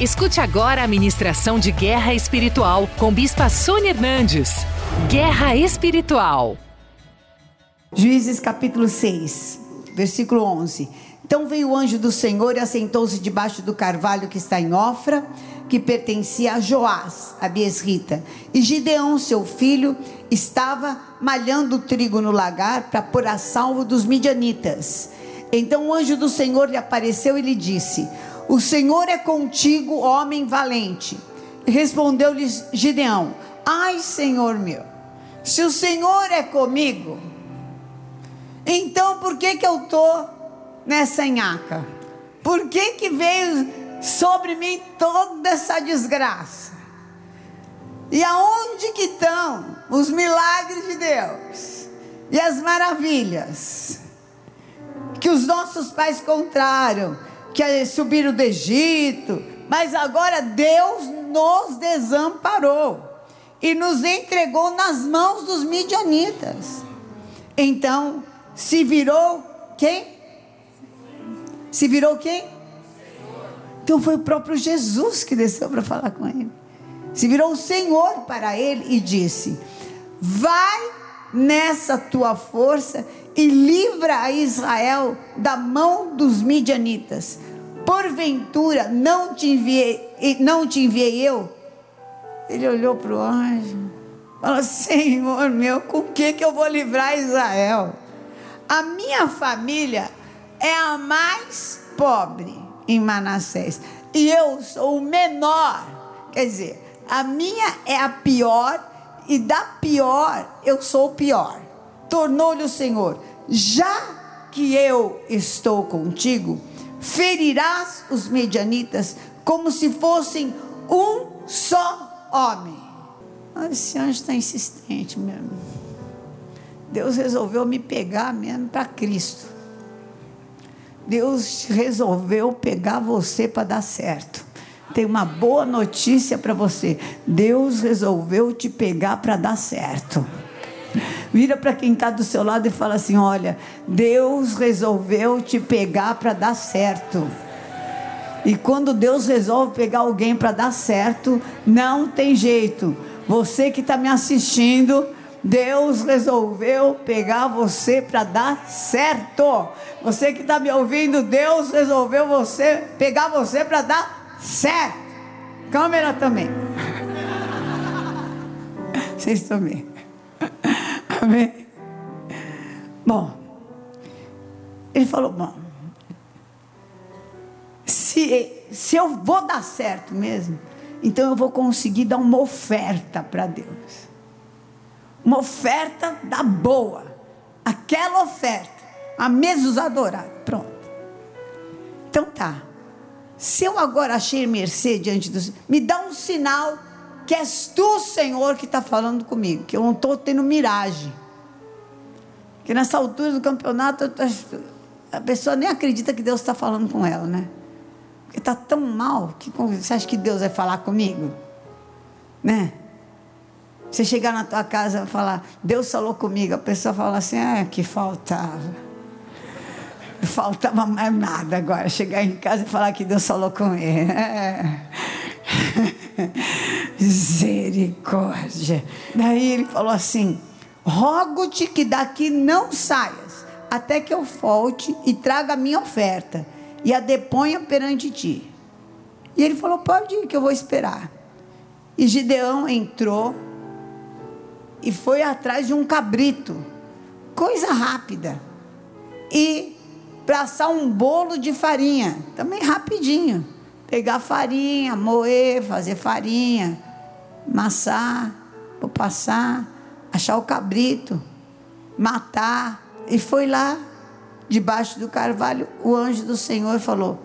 Escute agora a ministração de Guerra Espiritual com Bispa Sônia Hernandes. Guerra Espiritual. Juízes capítulo 6, versículo 11. Então veio o anjo do Senhor e assentou-se debaixo do carvalho que está em Ofra, que pertencia a Joás, a Biesrita. E Gideão, seu filho, estava malhando trigo no lagar para pôr a salvo dos midianitas. Então o anjo do Senhor lhe apareceu e lhe disse: O Senhor é contigo, homem valente. Respondeu-lhe Gideão: Ai, Senhor meu, se o Senhor é comigo, então por que que eu tô nessa nhaca? Por que que veio sobre mim toda essa desgraça? E aonde que estão os milagres de Deus e as maravilhas que os nossos pais contaram, que subiram do Egito, mas agora Deus nos desamparou e nos entregou nas mãos dos midianitas. Então, se virou quem? Se virou quem? Então foi o próprio Jesus que desceu para falar com ele. Se virou o Senhor para ele e disse: Vai nessa tua força e livra a Israel da mão dos midianitas. Porventura não te enviei, não te enviei eu? Ele olhou para o anjo, falou: Senhor meu, com que que eu vou livrar Israel? A minha família é a mais pobre em Manassés e eu sou o menor. Quer dizer, a minha é a pior e da pior eu sou o pior. Tornou-lhe o Senhor: Já que eu estou contigo, ferirás os medianitas como se fossem um só homem. Esse anjo está insistente mesmo. Deus resolveu me pegar mesmo para Cristo. Deus resolveu pegar você para dar certo. Tem uma boa notícia para você. Deus resolveu te pegar para dar certo. Vira para quem está do seu lado e fala assim: Olha, Deus resolveu te pegar para dar certo. E quando Deus resolve pegar alguém para dar certo, não tem jeito. Você que está me assistindo, Deus resolveu pegar você para dar certo. Você que está me ouvindo, Deus resolveu você pegar você para dar certo. Câmera também. Vocês também. Amém? Bom, ele falou: bom, se, se eu vou dar certo mesmo, então eu vou conseguir dar uma oferta para Deus. Uma oferta da boa. Aquela oferta. A mesos adorar. Pronto. Então tá. Se eu agora achei mercê diante do Senhor, me dá um sinal que és tu, Senhor, que está falando comigo, que eu não estou tendo miragem. Que nessa altura do campeonato, a pessoa nem acredita que Deus está falando com ela, né? Porque está tão mal que você acha que Deus vai falar comigo? Né? Você chegar na tua casa e falar, Deus falou comigo, a pessoa fala assim, é que faltava faltava mais nada agora. Chegar em casa e falar que Deus falou com ele. É. Misericórdia. Daí ele falou assim: Rogo-te que daqui não saias, até que eu volte e traga a minha oferta e a deponha perante ti. E ele falou: Pode ir, que eu vou esperar. E Gideão entrou e foi atrás de um cabrito, coisa rápida. E para assar um bolo de farinha, também rapidinho. Pegar farinha, moer, fazer farinha, amassar, vou passar, achar o cabrito, matar. E foi lá, debaixo do carvalho, o anjo do Senhor falou: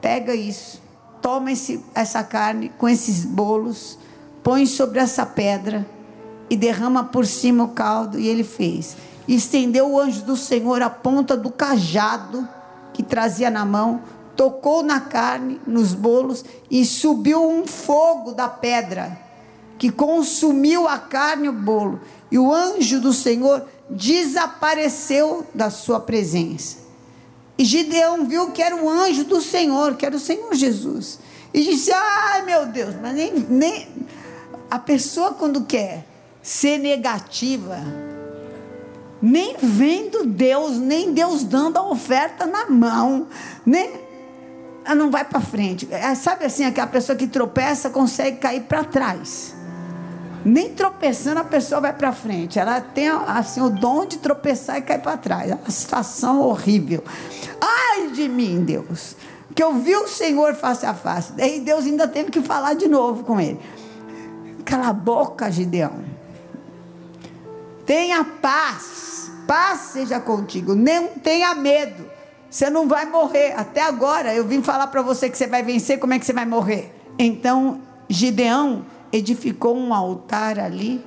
pega isso, toma esse, essa carne com esses bolos, põe sobre essa pedra e derrama por cima o caldo. E ele fez estendeu o anjo do Senhor a ponta do cajado que trazia na mão, tocou na carne, nos bolos, e subiu um fogo da pedra, que consumiu a carne e o bolo. E o anjo do Senhor desapareceu da sua presença. E Gideão viu que era o anjo do Senhor, que era o Senhor Jesus. E disse: ai meu Deus, mas nem, nem. A pessoa quando quer ser negativa, nem vendo Deus, nem Deus dando a oferta na mão, nem ela não vai para frente. É, sabe assim, aquela pessoa que tropeça consegue cair para trás. Nem tropeçando a pessoa vai para frente. Ela tem assim o dom de tropeçar e cair para trás. É uma situação horrível. Ai de mim, Deus. Que eu vi o Senhor face a face. Daí Deus ainda teve que falar de novo com ele. Cala a boca, Gideão. Tenha paz. Paz seja contigo. Não tenha medo. Você não vai morrer. Até agora eu vim falar para você que você vai vencer. Como é que você vai morrer? Então Gideão edificou um altar ali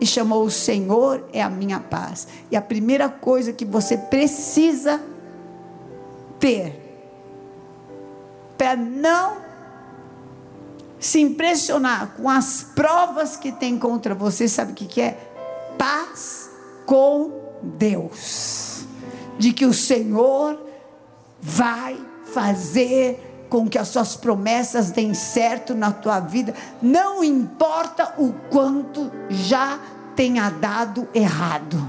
e chamou o Senhor é a minha paz. E a primeira coisa que você precisa ter para não se impressionar com as provas que tem contra você, sabe o que, que é? Paz com Deus. De que o Senhor vai fazer com que as suas promessas deem certo na tua vida, não importa o quanto já tenha dado errado.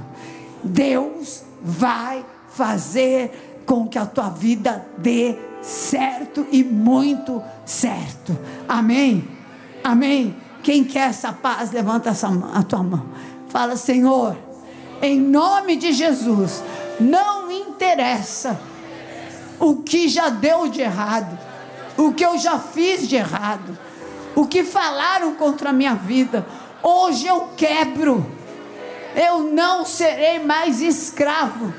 Deus vai fazer com que a tua vida dê certo e muito certo. Amém? Amém? Quem quer essa paz, levanta a tua mão. Fala, Senhor, em nome de Jesus, não interessa o que já deu de errado o que eu já fiz de errado, o que falaram contra a minha vida. Hoje eu quebro. Eu não serei mais escravo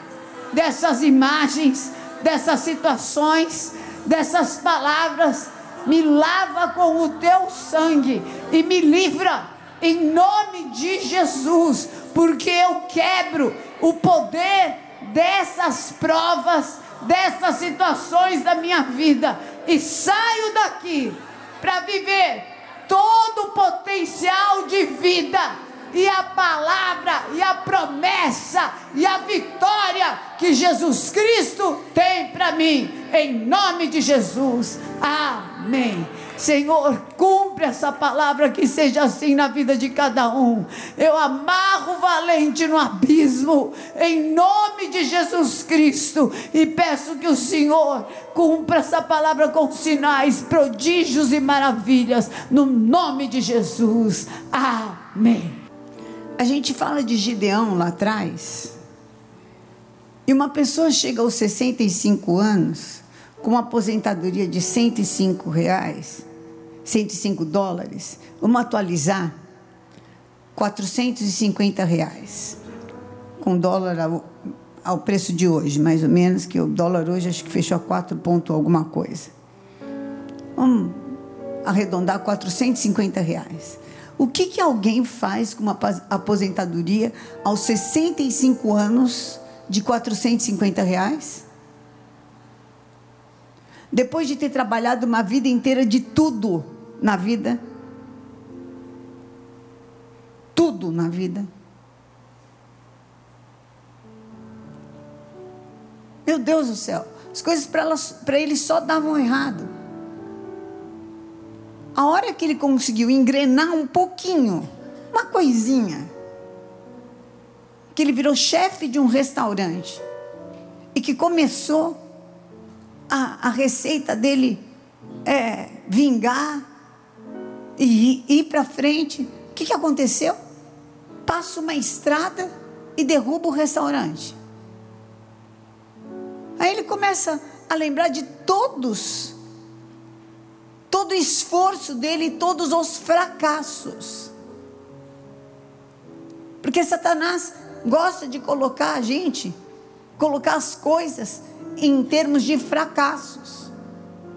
dessas imagens, dessas situações, dessas palavras. Me lava com o teu sangue e me livra em nome de Jesus, porque eu quebro o poder dessas provas, dessas situações da minha vida e saio daqui para viver todo o potencial de vida e a palavra e a promessa e a vitória que Jesus Cristo tem para mim, em nome de Jesus. Amém. Senhor, cumpre essa palavra que seja assim na vida de cada um. Eu amarro o valente no abismo, em nome de Jesus Cristo, e peço que o Senhor cumpra essa palavra com sinais, prodígios e maravilhas, no nome de Jesus. Amém. A gente fala de Gideão lá atrás, e uma pessoa chega aos 65 anos com uma aposentadoria de 105 reais, 105 dólares, vamos atualizar, 450 reais, com dólar ao, ao, preço de hoje, mais ou menos, que o dólar hoje acho que fechou a 4 ponto alguma coisa. Vamos arredondar 450 reais. O que, que alguém faz com uma aposentadoria aos 65 anos de 450 reais? Depois de ter trabalhado uma vida inteira de tudo na vida, tudo na vida. Meu Deus do céu, as coisas para ele só davam errado. A hora que ele conseguiu engrenar um pouquinho, uma coisinha, que ele virou chefe de um restaurante e que começou a, a receita dele é vingar e ir, ir para frente. O que, que aconteceu? Passa uma estrada e derruba o restaurante. Aí ele começa a lembrar de todos, todo o esforço dele, todos os fracassos. Porque Satanás gosta de colocar a gente, colocar as coisas em termos de fracassos.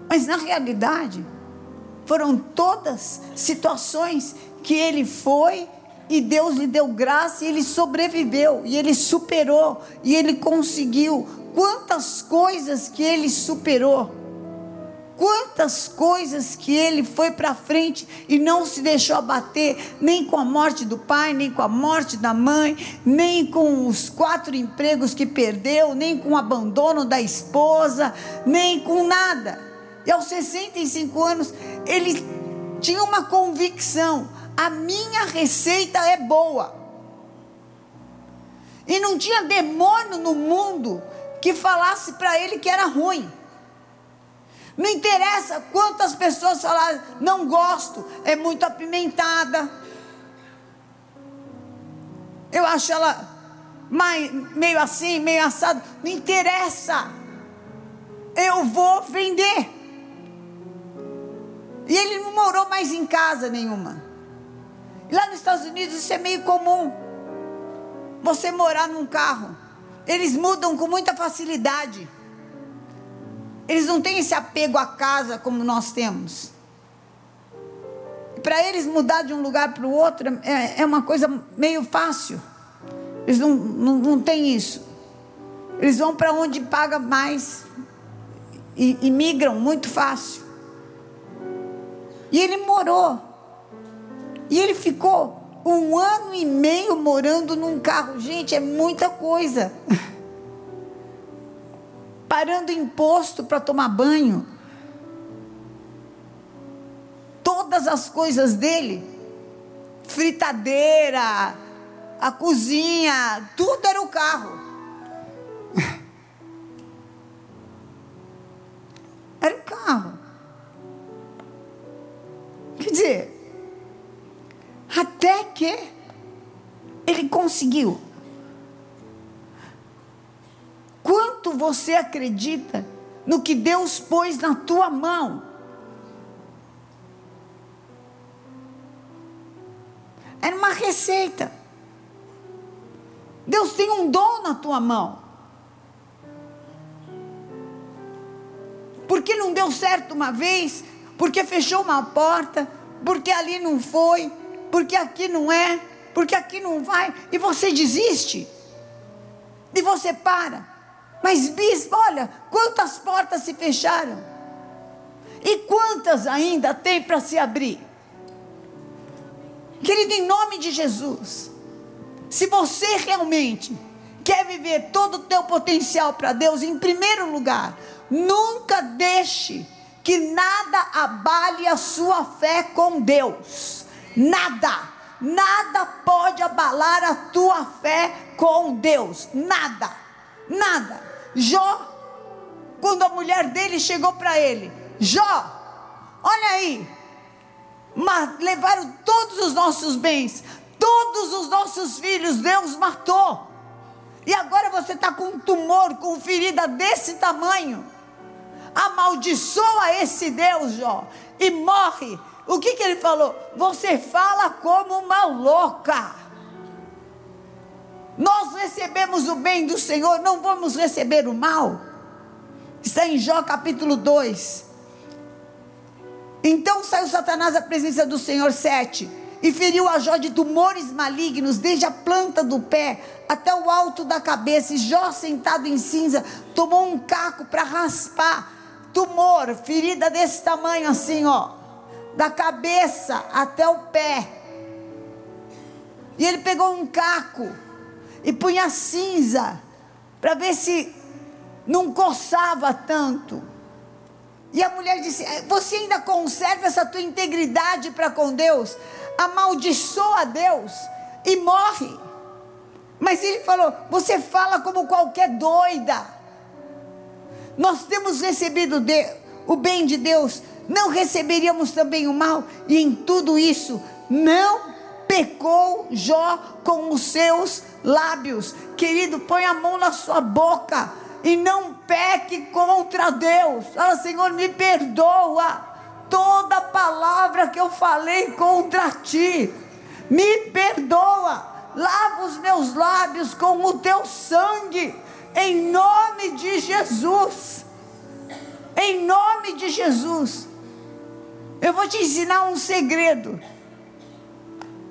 Mas na realidade, foram todas situações que ele foi e Deus lhe deu graça e ele sobreviveu, e ele superou, e ele conseguiu. Quantas coisas que ele superou quantas coisas que ele foi para frente e não se deixou abater, nem com a morte do pai, nem com a morte da mãe, nem com os quatro empregos que perdeu, nem com o abandono da esposa, nem com nada. E aos 65 anos, ele tinha uma convicção: a minha receita é boa. E não tinha demônio no mundo que falasse para ele que era ruim. Não interessa quantas pessoas falaram, não gosto, é muito apimentada. Eu acho ela mais, meio assim, meio assado. Não interessa. Eu vou vender. E ele não morou mais em casa nenhuma. Lá nos Estados Unidos isso é meio comum. Você morar num carro. Eles mudam com muita facilidade. Eles não têm esse apego à casa como nós temos. Para eles mudar de um lugar para o outro é, é, uma coisa meio fácil. Eles não, não, não têm isso. Eles vão para onde paga mais e, e migram muito fácil. E ele morou. E ele ficou um ano e meio morando num carro. Gente, é muita coisa. Parando imposto para tomar banho. Todas as coisas dele. Fritadeira, a cozinha, tudo era o carro. Era o carro. Quer dizer, até que ele conseguiu. Você acredita no que Deus pôs na tua mão? Era uma receita. Deus tem um dom na tua mão. Porque não deu certo uma vez, porque fechou uma porta, porque ali não foi, porque aqui não é, porque aqui não vai, e você desiste, e você para. Mas, bispo, olha, quantas portas se fecharam, e quantas ainda tem para se abrir? Querido, em nome de Jesus, se você realmente quer viver todo o teu potencial para Deus, em primeiro lugar, nunca deixe que nada abale a sua fé com Deus. Nada, nada pode abalar a tua fé com Deus. Nada, nada. Jó, quando a mulher dele chegou para ele, Jó, olha aí, mas levaram todos os nossos bens, todos os nossos filhos, Deus matou. E agora você está com um tumor, com ferida desse tamanho amaldiçoa esse Deus, Jó, e morre. O que, que ele falou? Você fala como uma louca. Nós recebemos o bem do Senhor, não vamos receber o mal. Está em Jó capítulo 2. Então saiu Satanás da presença do Senhor sete e feriu a Jó de tumores malignos, desde a planta do pé até o alto da cabeça. E Jó, sentado em cinza, tomou um caco para raspar tumor, ferida desse tamanho assim, ó, da cabeça até o pé. E ele pegou um caco e punha cinza para ver se não coçava tanto. E a mulher disse: é, Você ainda conserva essa tua integridade para com Deus? Amaldiçoa a Deus e morre. Mas ele falou: Você fala como qualquer doida. Nós temos recebido de, o bem de Deus, não receberíamos também o mal? E em tudo isso, não pecou Jó com os seus lábios. Querido, põe a mão na sua boca e não peque contra Deus. Fala, Senhor, me perdoa toda palavra que eu falei contra ti. Me perdoa. Lava os meus lábios com o teu sangue em nome de Jesus. Em nome de Jesus. Eu vou te ensinar um segredo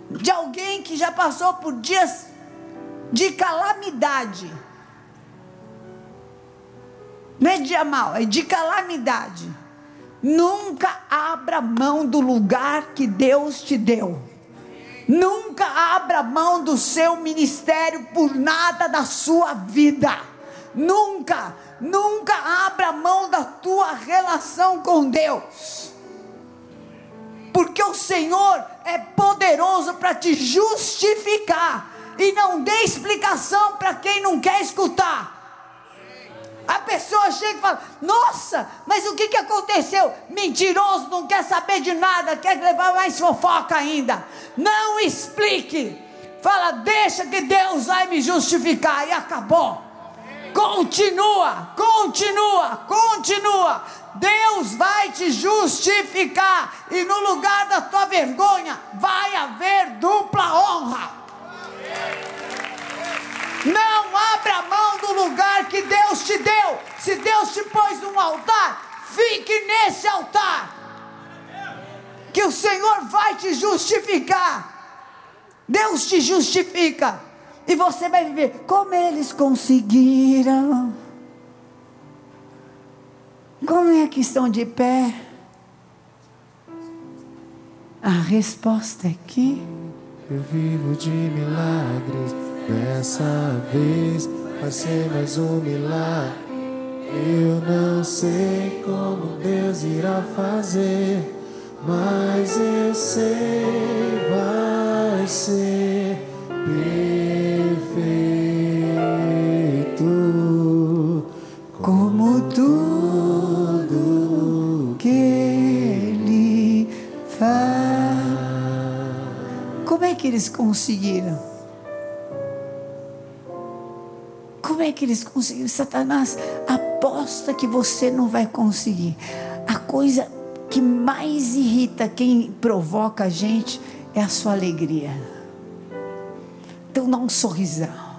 de alguém que já passou por dias de calamidade. Não é dia mal, é de calamidade. Nunca abra mão do lugar que Deus te deu. Nunca abra mão do seu ministério por nada da sua vida. Nunca. Nunca abra mão da tua relação com Deus. Porque o Senhor é poderoso para te justificar e não dê explicação para quem não quer escutar. A pessoa chega e fala: Nossa, mas o que, que aconteceu? Mentiroso, não quer saber de nada, quer levar mais fofoca ainda. Não explique. Fala, deixa que Deus vai me justificar. E acabou. Continua, continua, continua. Deus vai te justificar. E no lugar da tua vergonha, vai haver dupla honra. Não abra mão do lugar que Deus te deu. Se Deus te pôs num altar, fique nesse altar. Que o Senhor vai te justificar. Deus te justifica. E você vai viver como eles conseguiram. Como é que estão de pé? A resposta é que eu vivo de milagres. Dessa vez vai ser mais um milagre. Eu não sei como Deus irá fazer, mas eu sei vai ser perfeito como tudo que eles conseguiram? Como é que eles conseguiram? Satanás aposta que você não vai conseguir. A coisa que mais irrita quem provoca a gente é a sua alegria. Então dá um sorrisão.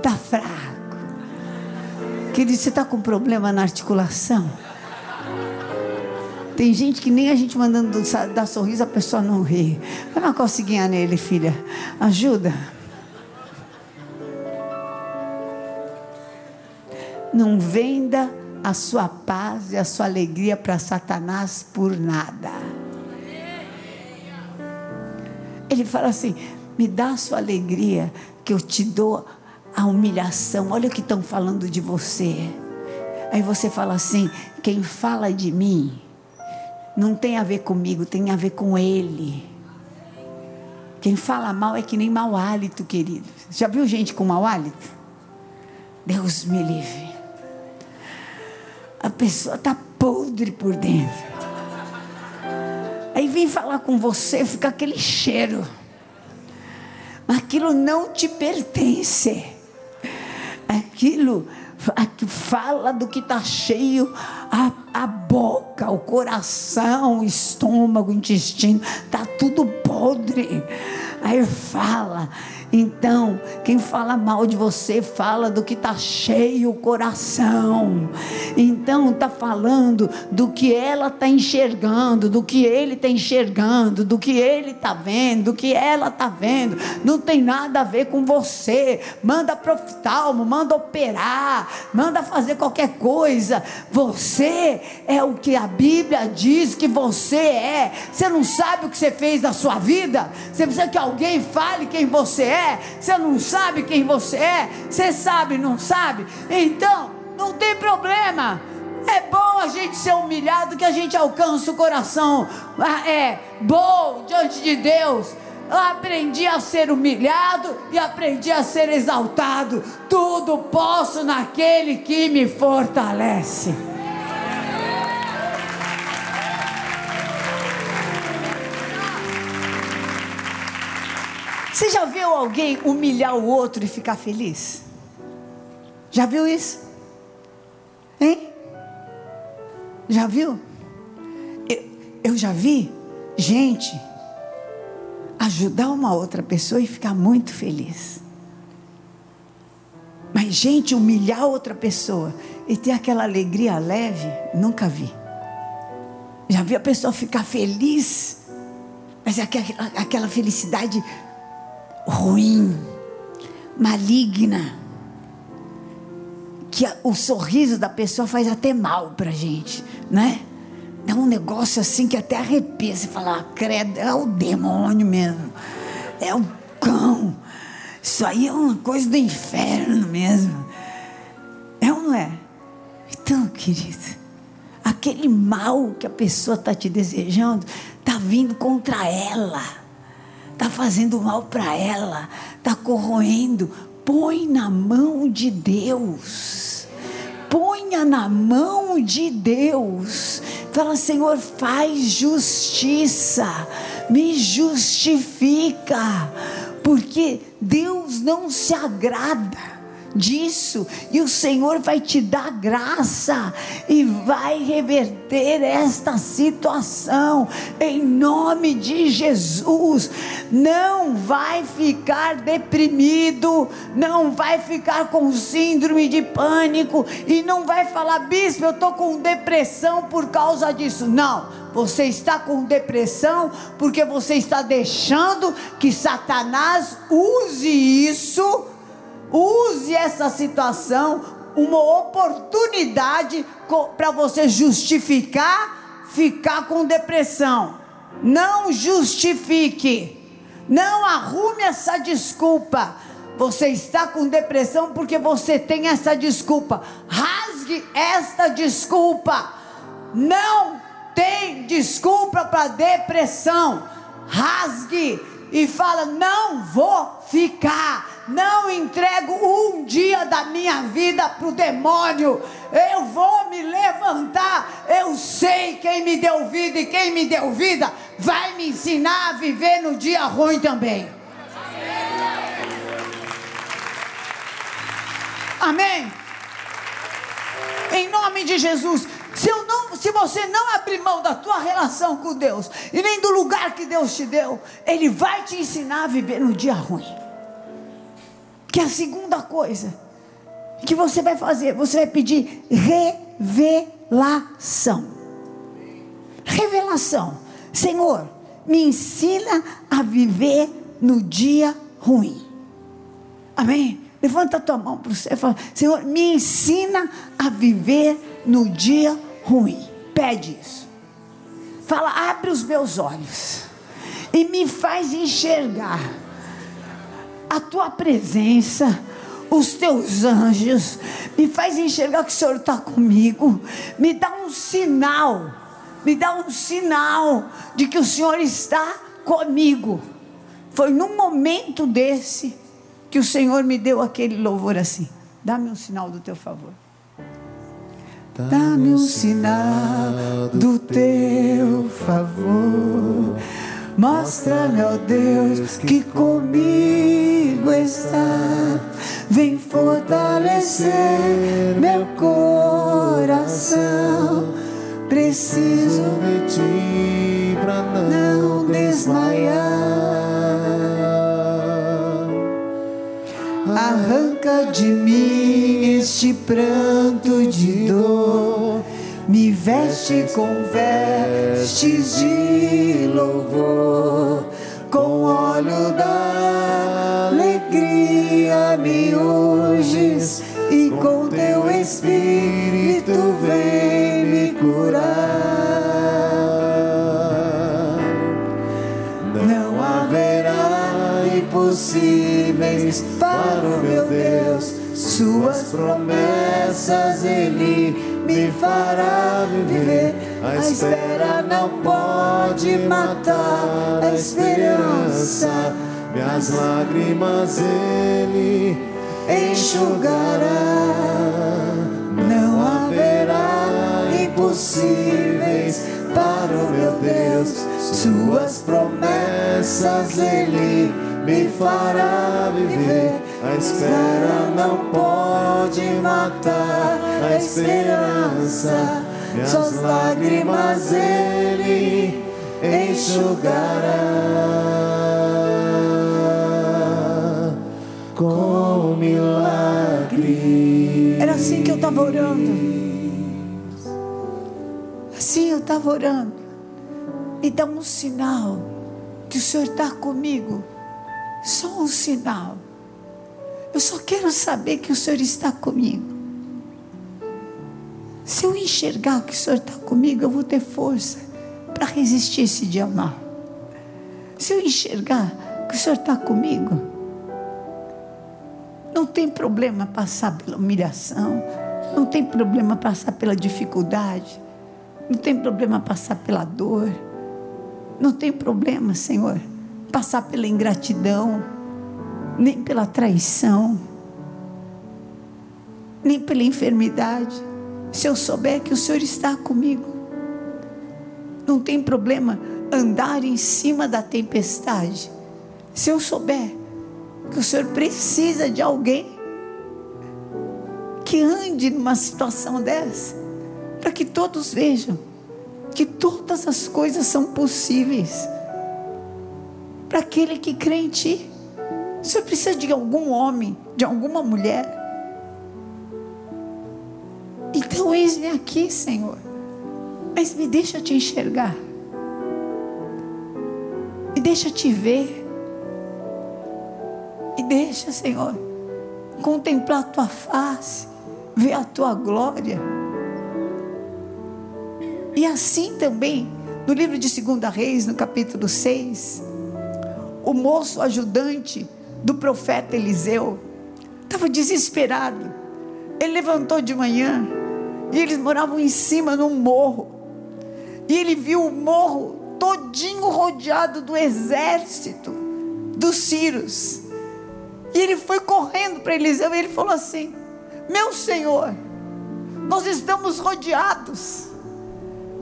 Tá fraco. Querido, você está com problema na articulação? Tem gente que nem a gente mandando dar sorriso, a pessoa não ri. Dá uma coceguinha nele, filha. Ajuda. Não venda a sua paz e a sua alegria para Satanás por nada. Ele fala assim: me dá a sua alegria, que eu te dou a humilhação. Olha o que estão falando de você. Aí você fala assim: quem fala de mim não tem a ver comigo, tem a ver com ele. Quem fala mal é que nem mau hálito, querido. Já viu gente com mau hálito? Deus me livre a pessoa está podre por dentro. Aí vem falar com você, fica aquele cheiro. Mas aquilo não te pertence. Aquilo fala do que está cheio a, a boca, o coração, o estômago, o intestino, está tudo podre. Aí fala então, quem fala mal de você fala do que está cheio o coração. Então, está falando do que ela está enxergando, do que ele está enxergando, do que ele está vendo, do que ela está vendo. Não tem nada a ver com você. Manda proftalmo, manda operar, manda fazer qualquer coisa. Você é o que a Bíblia diz que você é. Você não sabe o que você fez na sua vida? Você precisa que alguém fale quem você é é, você não sabe quem você é, você sabe, não sabe? Então, não tem problema. É bom a gente ser humilhado que a gente alcança o coração. Ah, é bom diante de Deus. Eu aprendi a ser humilhado e aprendi a ser exaltado. Tudo posso naquele que me fortalece. Você já viu alguém humilhar o outro e ficar feliz? Já viu isso? Hein? Já viu? Eu, eu já vi gente ajudar uma outra pessoa e ficar muito feliz. Mas gente humilhar outra pessoa e ter aquela alegria leve, nunca vi. Já vi a pessoa ficar feliz, mas é aquela, aquela felicidade ruim, maligna, que o sorriso da pessoa faz até mal para gente, né? Dá um negócio assim que até arrepia. Você fala, ah, credo, é o demônio mesmo, é o cão. Isso aí é uma coisa do inferno mesmo. É ou não é? Então, querido, aquele mal que a pessoa está te desejando está vindo contra ela, está fazendo mal para ela, está corroendo. Põe na mão de Deus. Ponha na mão de Deus. Fala, Senhor, faz justiça, me justifica, porque Deus não se agrada disso, e o Senhor vai te dar graça e vai reverter esta situação em nome de Jesus. Não vai ficar deprimido, não vai ficar com síndrome de pânico e não vai falar, bispo, eu estou com depressão por causa disso. Não. Você está com depressão porque você está deixando que Satanás use isso Use essa situação, uma oportunidade para você justificar ficar com depressão. Não justifique. Não arrume essa desculpa. Você está com depressão porque você tem essa desculpa. Rasgue esta desculpa. Não tem desculpa para depressão. Rasgue e fala: Não vou ficar, não entrego um dia da minha vida para o demônio. Eu vou me levantar. Eu sei quem me deu vida e quem me deu vida vai me ensinar a viver no dia ruim também. Amém. Em nome de Jesus. Se, eu não, se você não abrir mão da tua relação com Deus e nem do lugar que Deus te deu, Ele vai te ensinar a viver no dia ruim. Que é a segunda coisa que você vai fazer, você vai pedir revelação. Revelação. Senhor, me ensina a viver no dia ruim. Amém? Levanta a tua mão para o céu e fala: Senhor, me ensina a viver no dia ruim. Pede isso. Fala, abre os meus olhos e me faz enxergar a tua presença, os teus anjos, me faz enxergar que o Senhor está comigo, me dá um sinal, me dá um sinal de que o Senhor está comigo. Foi num momento desse que o Senhor me deu aquele louvor assim. Dá-me um sinal do teu favor. Dá-me um sinal do teu favor. Mostra-me, ó Deus, que comigo está. Vem fortalecer meu coração. Preciso de ti para não desmaiar. Arranca de mim este pranto de dor, me veste com vestes de louvor, com óleo da alegria me unges e com teu espírito vem me curar. impossíveis para o meu Deus. Suas promessas Ele me fará viver. A espera não pode matar a esperança. Minhas lágrimas Ele enxugará. Não haverá impossíveis para o meu Deus. Suas promessas Ele me fará viver. A espera não pode matar a esperança. Minhas lágrimas Ele enxugará com milagre. Era assim que eu estava orando. Assim eu estava orando. E dá um sinal que o Senhor está comigo só um sinal. Eu só quero saber que o Senhor está comigo. Se eu enxergar que o Senhor está comigo, eu vou ter força para resistir esse dia mal. Se eu enxergar que o Senhor está comigo, não tem problema passar pela humilhação, Não tem problema passar pela dificuldade. Não tem problema passar pela dor. Não tem problema, Senhor, passar pela ingratidão, nem pela traição, nem pela enfermidade. Se eu souber que o Senhor está comigo, não tem problema andar em cima da tempestade. Se eu souber que o Senhor precisa de alguém que ande numa situação dessa, para que todos vejam que todas as coisas são possíveis para aquele que crê em Ti. O Senhor precisa de algum homem, de alguma mulher. Então, eis-me aqui, Senhor, mas me deixa te enxergar, me deixa te ver, me deixa, Senhor, contemplar a tua face ver a tua glória. E assim também, no livro de 2 Reis, no capítulo 6, o moço ajudante do profeta Eliseu estava desesperado. Ele levantou de manhã e eles moravam em cima num morro. E ele viu o morro todinho rodeado do exército dos Círios. E ele foi correndo para Eliseu e ele falou assim: meu Senhor, nós estamos rodeados.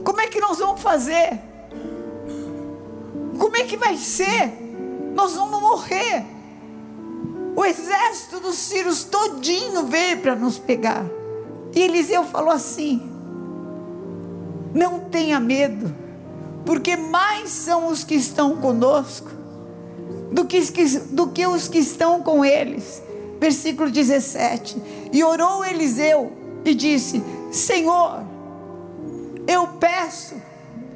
Como é que nós vamos fazer? Como é que vai ser? Nós vamos morrer. O exército dos sírios todinho veio para nos pegar. E Eliseu falou assim: Não tenha medo, porque mais são os que estão conosco do que, do que os que estão com eles versículo 17. E orou Eliseu e disse: Senhor, eu peço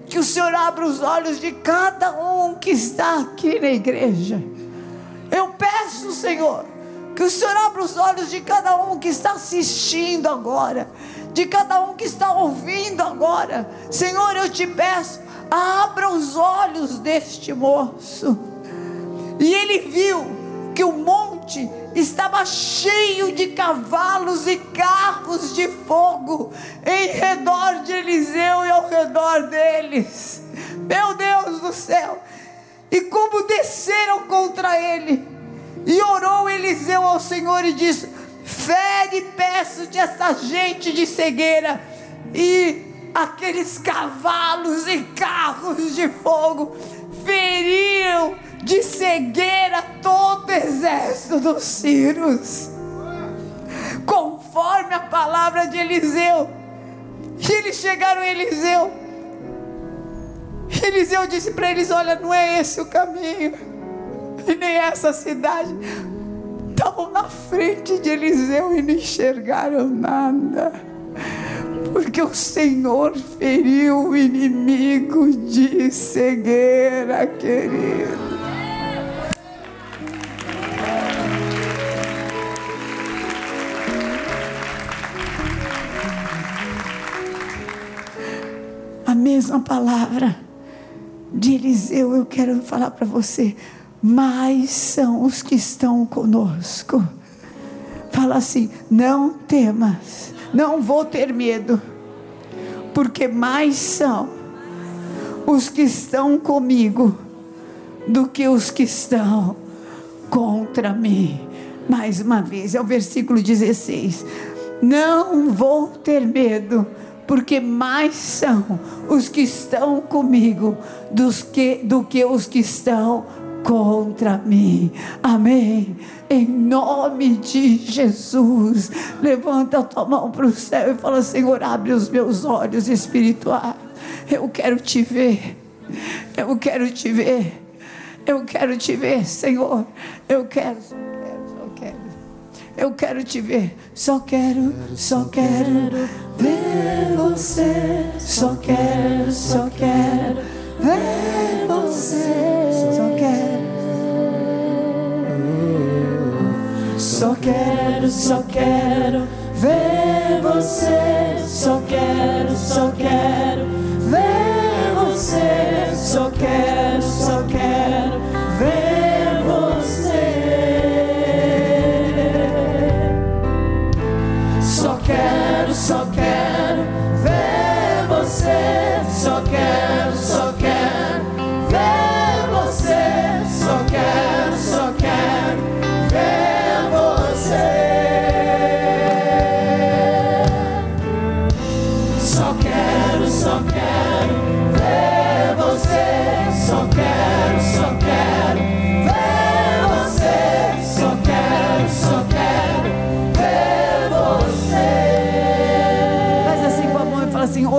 que o Senhor abra os olhos de cada um que está aqui na igreja. Eu peço, Senhor, que o Senhor abra os olhos de cada um que está assistindo agora, de cada um que está ouvindo agora. Senhor, eu te peço, abra os olhos deste moço. E ele viu que o monte estava cheio de cavalos e carros de fogo em redor de Eliseu e ao redor deles. Meu Deus do céu! E como desceram contra ele, e orou Eliseu ao Senhor e disse: Fere, peço-te essa gente de cegueira, e aqueles cavalos e carros de fogo feriam de cegueira todo o exército dos Círios, conforme a palavra de Eliseu. Eles chegaram Eliseu. Eliseu disse para eles: Olha, não é esse o caminho, e nem essa cidade. Estavam na frente de Eliseu e não enxergaram nada porque o Senhor feriu o inimigo de cegueira, querido. a mesma palavra de Eliseu, eu quero falar para você. Mais são os que estão conosco. Fala assim: não temas, não vou ter medo, porque mais são os que estão comigo do que os que estão contra mim. Mais uma vez, é o versículo 16. Não vou ter medo porque mais são os que estão comigo dos que, do que os que estão contra mim. Amém. Em nome de Jesus, levanta a tua mão para o céu e fala: Senhor, abre os meus olhos espirituais. Eu quero te ver. Eu quero te ver. Eu quero te ver, Senhor. Eu quero. Eu quero te ver, só quero, só quero ver você. Só quero, só quero ver você. Só quero. Só quero, só quero ver você. Só quero, só quero ver você. Só quero, só quero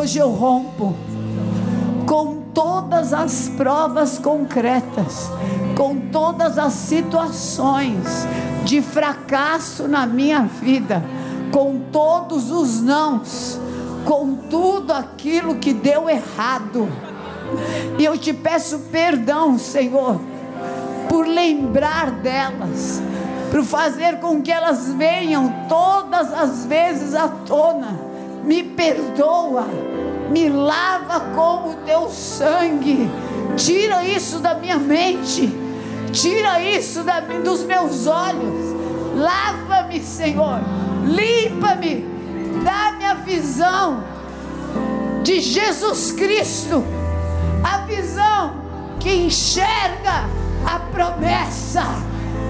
hoje eu rompo com todas as provas concretas, com todas as situações de fracasso na minha vida, com todos os nãos, com tudo aquilo que deu errado. E eu te peço perdão, Senhor, por lembrar delas, por fazer com que elas venham todas as vezes à tona. Me perdoa me lava com o teu sangue, tira isso da minha mente, tira isso da, dos meus olhos, lava-me, Senhor, limpa-me, dá-me a visão de Jesus Cristo, a visão que enxerga a promessa.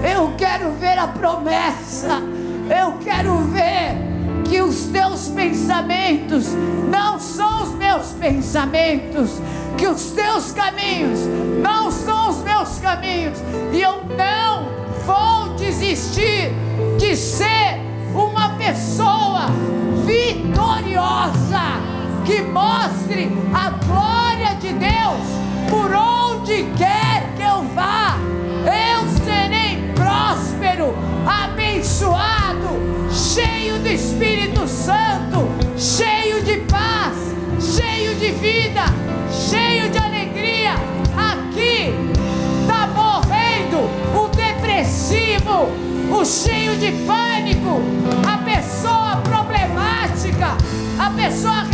Eu quero ver a promessa, eu quero ver que os teus pensamentos não são os meus pensamentos, que os teus caminhos não são os meus caminhos, e eu não vou desistir de ser uma pessoa vitoriosa que mostre a glória de Deus por onde quer que eu vá. Eu serei próspero, abençoado cheio do Espírito Santo, cheio de paz, cheio de vida, cheio de alegria. Aqui está morrendo o depressivo, o cheio de pânico, a pessoa problemática, a pessoa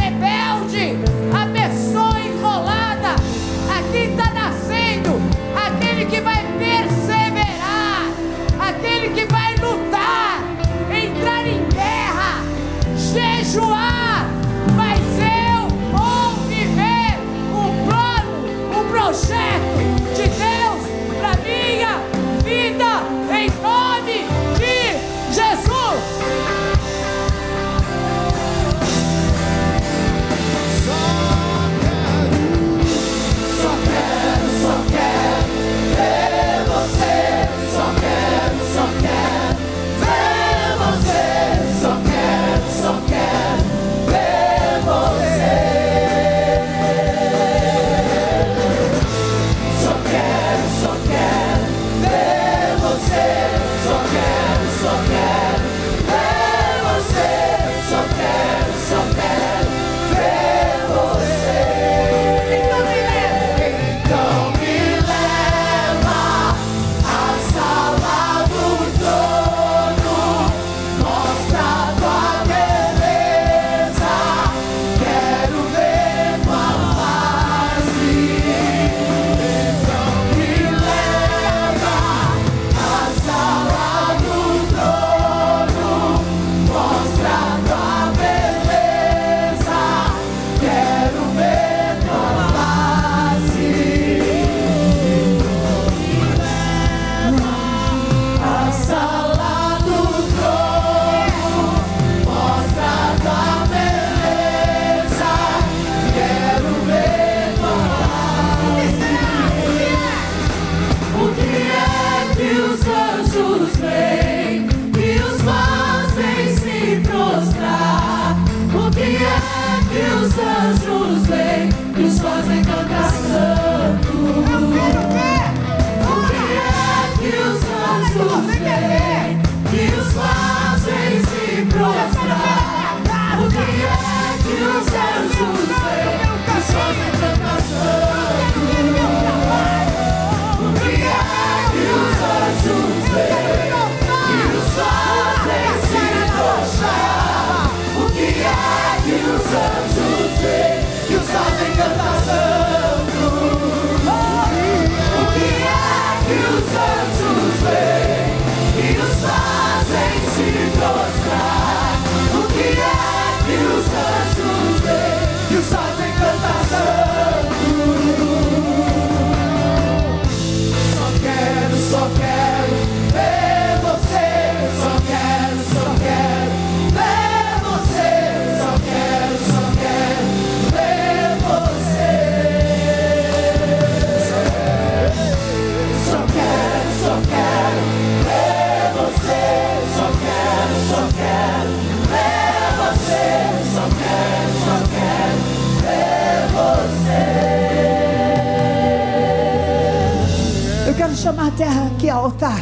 chamar a terra aqui ao altar.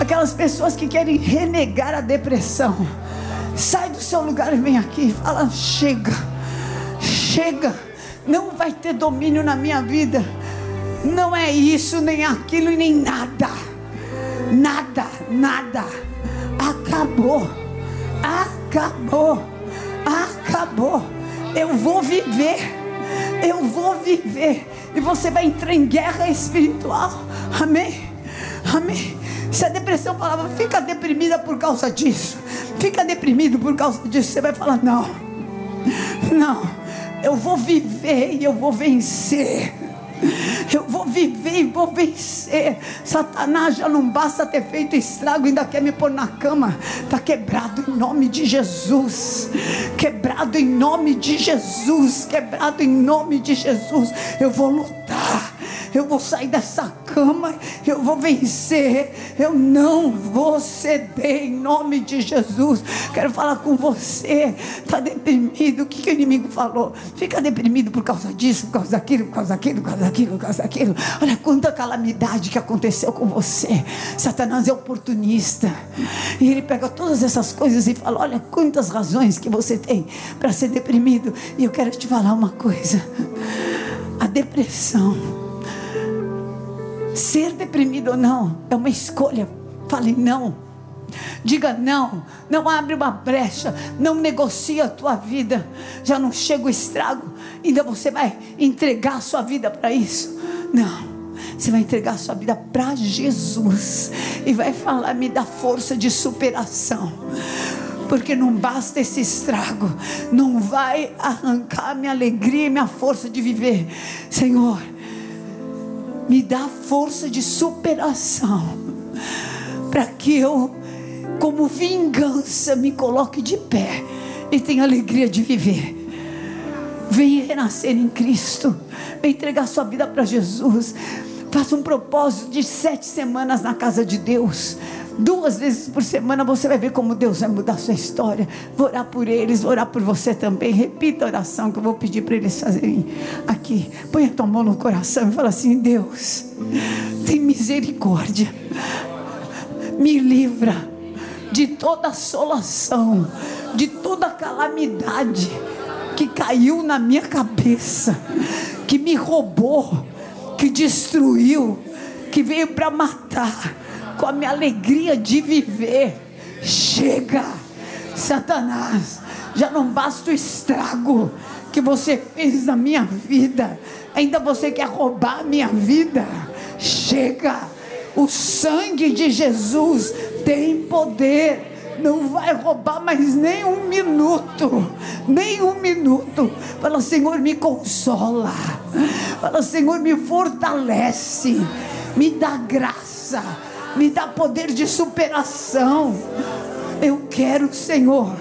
Aquelas pessoas que querem renegar a depressão. Sai do seu lugar e vem aqui fala: chega, chega, não vai ter domínio na minha vida. Não é isso, nem aquilo e nem nada. Nada, nada. Acabou. Acabou. Acabou. Eu vou viver. Eu vou viver. E você vai entrar em guerra espiritual. Amém. Amém. Se a depressão falava, fica deprimida por causa disso, fica deprimido por causa disso, você vai falar: não, não, eu vou viver e eu vou vencer. Eu vou viver e vou vencer. Satanás já não basta ter feito estrago, ainda quer me pôr na cama. Está quebrado em nome de Jesus. Quebrado em nome de Jesus. Quebrado em nome de Jesus. Eu vou lutar eu vou sair dessa cama, eu vou vencer, eu não vou ceder em nome de Jesus. Quero falar com você, está deprimido, o que, que o inimigo falou? Fica deprimido por causa disso, por causa daquilo, por causa daquilo, por causa daquilo, por causa daquilo. Olha quanta calamidade que aconteceu com você. Satanás é oportunista, e ele pega todas essas coisas e fala: Olha quantas razões que você tem para ser deprimido, e eu quero te falar uma coisa. A depressão Ser deprimido ou não é uma escolha. Fale não. Diga não, não abre uma brecha, não negocia a tua vida. Já não chega o estrago, ainda você vai entregar a sua vida para isso? Não. Você vai entregar a sua vida para Jesus e vai falar: me dá força de superação porque não basta esse estrago, não vai arrancar minha alegria e minha força de viver. Senhor, me dá força de superação, para que eu, como vingança, me coloque de pé e tenha alegria de viver. Venha renascer em Cristo, venha entregar sua vida para Jesus. Faça um propósito de sete semanas na casa de Deus. Duas vezes por semana você vai ver como Deus vai mudar a sua história. Vou orar por eles, vou orar por você também. Repita a oração que eu vou pedir para eles fazerem aqui. Põe a tua mão no coração e fala assim: Deus, tem misericórdia. Me livra de toda assolação, de toda calamidade que caiu na minha cabeça, que me roubou, que destruiu, que veio para matar com a minha alegria de viver. Chega, Satanás, já não basta o estrago que você fez na minha vida, ainda você quer roubar a minha vida. Chega, o sangue de Jesus tem poder não vai roubar mais nem um minuto, nem um minuto. Fala, Senhor, me consola. Fala, Senhor, me fortalece, me dá graça me dá poder de superação. Eu quero, Senhor,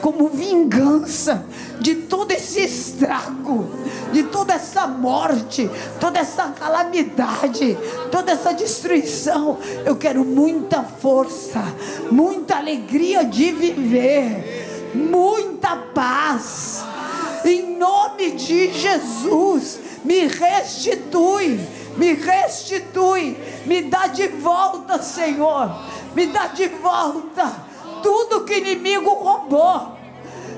como vingança de todo esse estrago, de toda essa morte, toda essa calamidade, toda essa destruição. Eu quero muita força, muita alegria de viver, muita paz. Em nome de Jesus, me restitui me restitui, me dá de volta, Senhor, me dá de volta tudo que o inimigo roubou,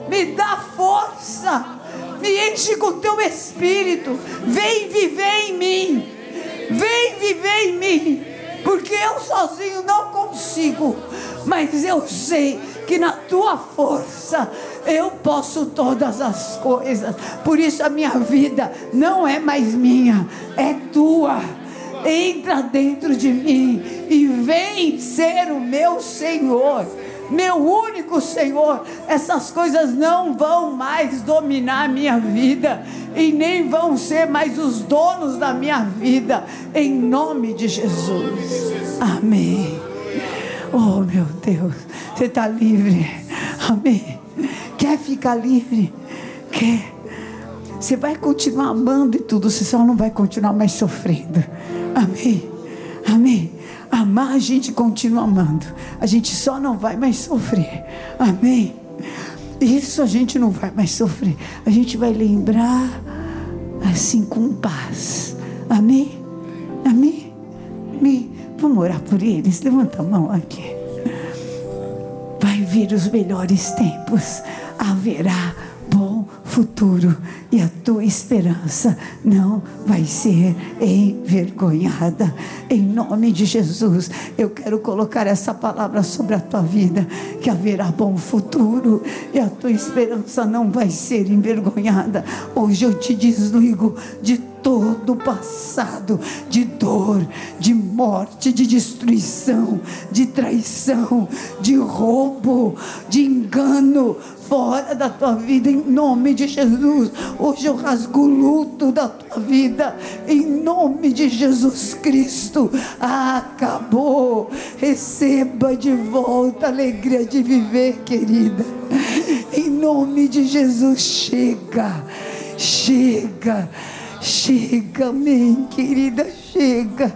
me dá força, me enche com teu espírito, vem viver em mim, vem viver em mim, porque eu sozinho não consigo, mas eu sei que na tua força eu posso todas as coisas. Por isso a minha vida não é mais minha, é tua. Entra dentro de mim e vem ser o meu Senhor, meu único Senhor. Essas coisas não vão mais dominar a minha vida e nem vão ser mais os donos da minha vida, em nome de Jesus. Amém. Oh meu Deus, você está livre. Amém. Quer ficar livre? Quer? Você vai continuar amando e tudo, você só não vai continuar mais sofrendo. Amém. Amém. Amar a gente continua amando. A gente só não vai mais sofrer. Amém. Isso a gente não vai mais sofrer. A gente vai lembrar assim com paz. Amém. Amém. Amém. Vamos orar por eles. Levanta a mão aqui. Vai vir os melhores tempos. Haverá futuro e a tua esperança não vai ser envergonhada. Em nome de Jesus, eu quero colocar essa palavra sobre a tua vida, que haverá bom futuro e a tua esperança não vai ser envergonhada. Hoje eu te desligo de todo o passado de dor, de morte, de destruição, de traição, de roubo, de engano fora da tua vida em nome de Jesus. Hoje eu rasgo o luto da tua vida em nome de Jesus Cristo. Acabou. Receba de volta a alegria de viver, querida. Em nome de Jesus, chega. Chega Chega, amém, querida, chega.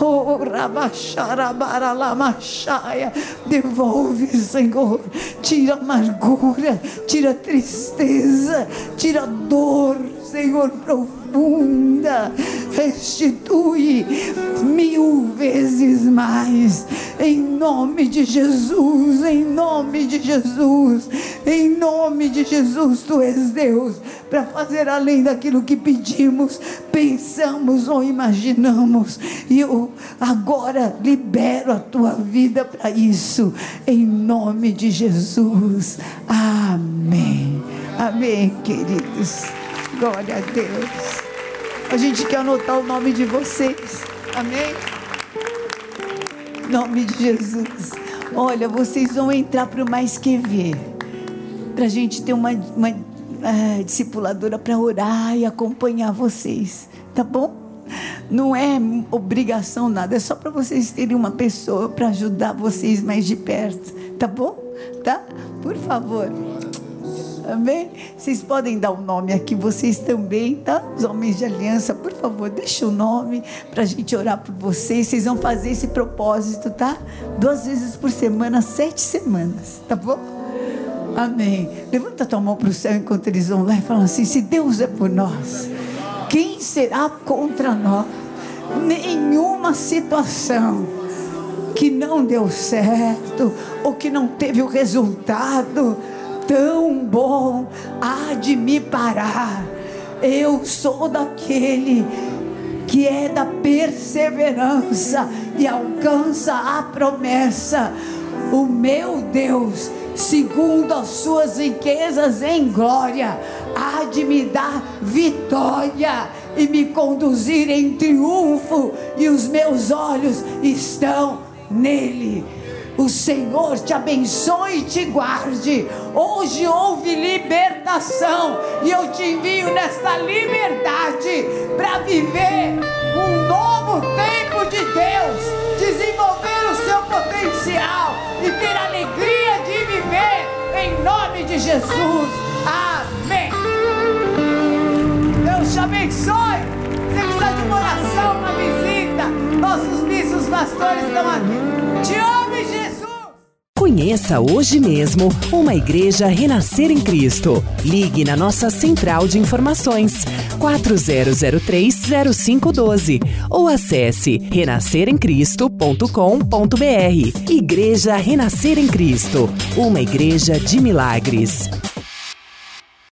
Oh. Devolve, Senhor. Tira amargura, tira tristeza, tira dor, Senhor, profunda. Restitui mil vezes mais. Em nome de Jesus, em nome de Jesus, em nome de Jesus, tu és Deus para fazer além daquilo que pedimos, pensamos ou imaginamos. E eu agora libero a tua vida para isso, em nome de Jesus. Amém. Amém, queridos. Glória a Deus. A gente quer anotar o nome de vocês. Amém? Nome de Jesus. Olha, vocês vão entrar para o mais que ver. Para a gente ter uma, uma é, discipuladora para orar e acompanhar vocês, tá bom? Não é obrigação nada, é só para vocês terem uma pessoa para ajudar vocês mais de perto, tá bom? Tá? Por favor. Amém? Vocês podem dar o um nome aqui, vocês também, tá? Os homens de aliança, por favor, deixa o nome para a gente orar por vocês. Vocês vão fazer esse propósito, tá? Duas vezes por semana, sete semanas, tá bom? Amém. Levanta tua mão para o céu enquanto eles vão lá e falam assim: se Deus é por nós, quem será contra nós? Nenhuma situação que não deu certo ou que não teve o resultado tão bom há de me parar. Eu sou daquele que é da perseverança e alcança a promessa. O meu Deus segundo as suas riquezas em glória, há de me dar vitória e me conduzir em triunfo, e os meus olhos estão nele. O Senhor te abençoe e te guarde. Hoje houve libertação e eu te envio nesta liberdade para viver um novo tempo de Deus, desenvolver o seu potencial e ter alegria de viver em nome de Jesus. Amém. Deus te abençoe. Você precisa de uma oração, uma visita. Nossos missos pastores estão aqui. Te amo, Jesus. Conheça hoje mesmo uma igreja Renascer em Cristo. Ligue na nossa central de informações 40030512 ou acesse renasceremcristo.com.br. Igreja Renascer em Cristo, uma igreja de milagres.